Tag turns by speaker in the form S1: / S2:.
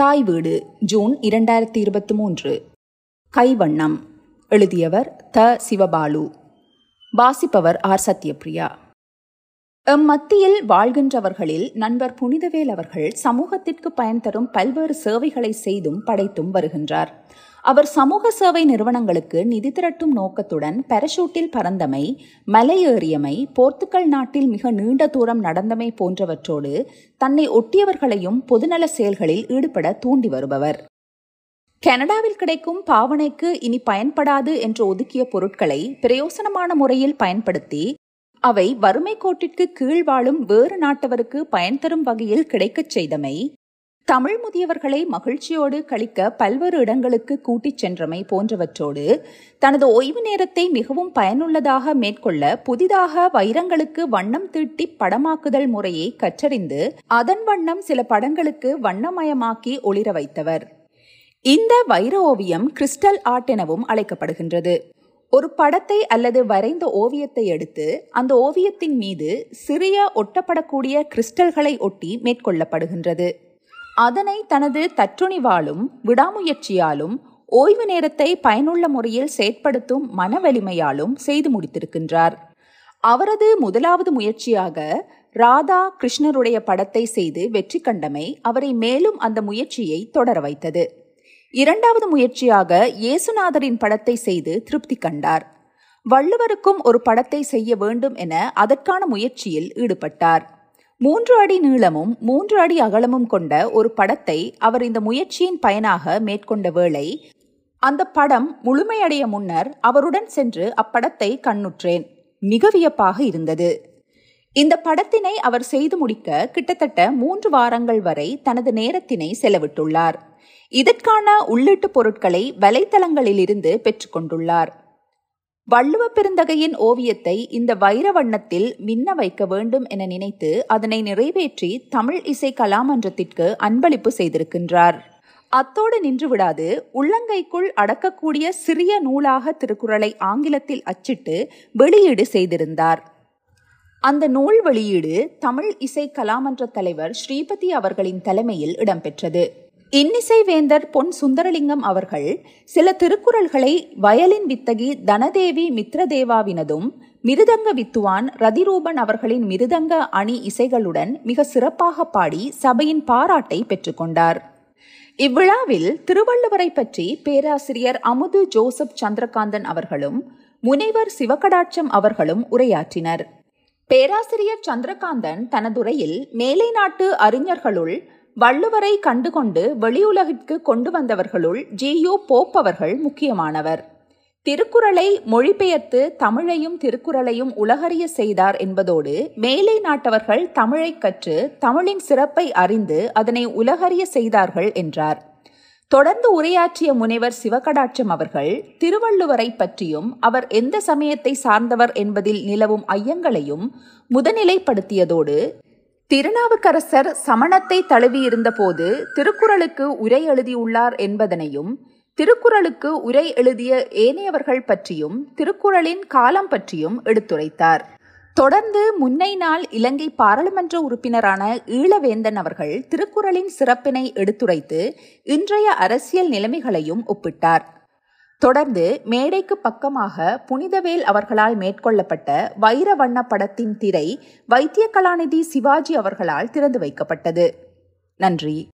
S1: தாய் வீடு ஜூன் இரண்டாயிரத்தி இருபத்தி மூன்று. கைவண்ணம். எழுதியவர் த சிவபாலு. வாசிப்பவர் ஆர் சத்யபிரியா எம்மத்தியில் வாழ்கின்றவர்களில் நண்பர் புனிதவேல் அவர்கள் சமூகத்திற்கு பயன் தரும் பல்வேறு சேவைகளை செய்தும் படைத்தும் வருகின்றார். அவர் சமூக சேவை நிறுவனங்களுக்கு நிதி திரட்டும் நோக்கத்துடன் பரஷூட்டில் பறந்தமை மலையேறியமை போர்த்துக்கல் நாட்டில் மிக நீண்ட தூரம் நடந்தமை போன்றவற்றோடு தன்னை ஒட்டியவர்களையும் பொதுநல செயல்களில் ஈடுபட தூண்டி வருபவர். கனடாவில் கிடைக்கும் பாவனைக்கு இனி பயன்படாது என்று ஒதுக்கிய பொருட்களை பிரயோசனமான முறையில் பயன்படுத்தி அவை வறுமை கோட்டிற்கு கீழ் வாழும் வேறு நாட்டவருக்கு பயன் தரும் வகையில் கிடைக்கச் செய்தமை. தமிழ் முதியவர்களை மகிழ்ச்சியோடு கழிக்க பல்வேறு இடங்களுக்கு கூட்டிச் சென்றமை போன்றவற்றோடு தனது ஓய்வு நேரத்தை மிகவும் பயனுள்ளதாக மேற்கொள்ள புதிதாக வைரங்களுக்கு வண்ணம் தீட்டி படமாக்குதல் முறையை கற்றறிந்து அதன் வண்ணம் சில படங்களுக்கு வண்ணமயமாக்கி ஒளிர வைத்தவர். இந்த வைர ஓவியம் கிறிஸ்டல் ஆர்ட் எனவும் அழைக்கப்படுகின்றது. ஒரு படத்தை அல்லது வரைந்த ஓவியத்தை எடுத்து அந்த ஓவியத்தின் மீது சிறிய ஒட்டப்படக்கூடிய கிறிஸ்டல்களை ஒட்டி மேற்கொள்ளப்படுகின்றது. அதனை தனது தற்றுணிவாலும் விடாமுயற்சியாலும் ஓய்வு நேரத்தை பயனுள்ள முறையில் செயற்படுத்தும் மன வலிமையாலும் செய்து முடித்திருக்கின்றார். அவரது முதலாவது முயற்சியாக ராதா கிருஷ்ணருடைய படத்தை செய்து வெற்றி கண்டமை அவரை மேலும் அந்த முயற்சியை தொடர வைத்தது. இரண்டாவது முயற்சியாக இயேசுநாதரின் படத்தை செய்து திருப்தி கண்டார். வள்ளுவருக்கும் ஒரு படத்தை செய்ய வேண்டும் என அதற்கான முயற்சியில் ஈடுபட்டார். மூன்று அடி நீளமும் மூன்று அடி அகலமும் கொண்ட ஒரு படத்தை அவர் இந்த முயற்சியின் பயனாக மேற்கொண்ட வேளை அந்த படம் முழுமையடைய முன்னர் அவருடன் சென்று அப்படத்தை கண்ணுற்றேன். மிக வியப்பாக இருந்தது. இந்த படத்தினை அவர் செய்து முடிக்க கிட்டத்தட்ட மூன்று வாரங்கள் வரை தனது நேரத்தினை செலவிட்டுள்ளார். இதற்கான உள்ளீட்டு பொருட்களை வலைத்தளங்களிலிருந்து பெற்றுக்கொண்டுள்ளார் வள்ளுவ பெருந்தகையின் ஓவியத்தை இந்த வைர வண்ணத்தில் மின்ன வைக்க வேண்டும் என நினைத்து அதனை நிறைவேற்றி தமிழ் இசை கலாமன்றத்திற்கு அன்பளிப்பு செய்திருக்கின்றார். அத்தோடு நின்று விடாது உள்ளங்கைக்குள் அடக்கக்கூடிய சிறிய நூலாக திருக்குறளை ஆங்கிலத்தில் அச்சிட்டு வெளியீடு செய்திருந்தார். அந்த நூல் வெளியீடு தமிழ் இசை கலாமன்ற தலைவர் ஸ்ரீபதி அவர்களின் தலைமையில் இடம்பெற்றது. இன்னிசை வேந்தர் பொன் சுந்தரலிங்கம் அவர்கள் சில திருக்குறள்களை வயலின் வித்தகி தனதேவி மித்ரதேவாவினதும் மிருதங்க வித்துவான் ரதிரூபன் அவர்களின் மிருதங்க அணி இசைகளுடன் மிக சிறப்பாக பாடி சபையின் பாராட்டை பெற்றுக்கொண்டார். இவ்விழாவில் திருவள்ளுவரை பற்றி பேராசிரியர் அமுது ஜோசப் சந்திரகாந்தன் அவர்களும் முனைவர் சிவகடாட்சம் அவர்களும் உரையாற்றினர். பேராசிரியர் சந்திரகாந்தன் தனதுரையில் மேலை நாட்டு அறிஞர்களுள் வள்ளுவரை கண்டுகொண்டு வெளியுலகிற்கு கொண்டு வந்தவர்களுள் ஜி. யு. போப் அவர்கள் முக்கியமானவர். திருக்குறளை மொழிபெயர்த்து தமிழையும் திருக்குறளையும் உலகறிய செய்தார் என்பதோடு மேலை நாட்டவர்கள் தமிழை கற்று தமிழின் சிறப்பை அறிந்து அதனை உலகறிய செய்தார்கள் என்றார். தொடர்ந்து உரையாற்றிய முனைவர் சிவகடாட்சம் அவர்கள் திருவள்ளுவரை பற்றியும் அவர் எந்த சமயத்தை சார்ந்தவர் என்பதில் நிலவும் ஐயங்களையும் முதநிலைப்படுத்தியதோடு திருநாவுக்கரசர் சமணத்தை தழுவியிருந்த போது திருக்குறளுக்கு உரை எழுதியுள்ளார் என்பதனையும் திருக்குறளுக்கு உரை எழுதிய ஏனையவர்கள் பற்றியும் திருக்குறளின் காலம் பற்றியும் எடுத்துரைத்தார். தொடர்ந்து முன்னை நாள் இலங்கை பாராளுமன்ற உறுப்பினரான ஈழவேந்தன் அவர்கள் திருக்குறளின் சிறப்பினை எடுத்துரைத்து இன்றைய அரசியல் நிலைமைகளையும் ஒப்பிட்டார். தொடர்ந்து மேடைக்கு பக்கமாக புனிதவேல் அவர்களால் மேற்கொள்ளப்பட்ட வைர வண்ண படத்தின் திரை வைத்திய கலாநிதி சிவாஜி அவர்களால் திறந்து வைக்கப்பட்டது. நன்றி.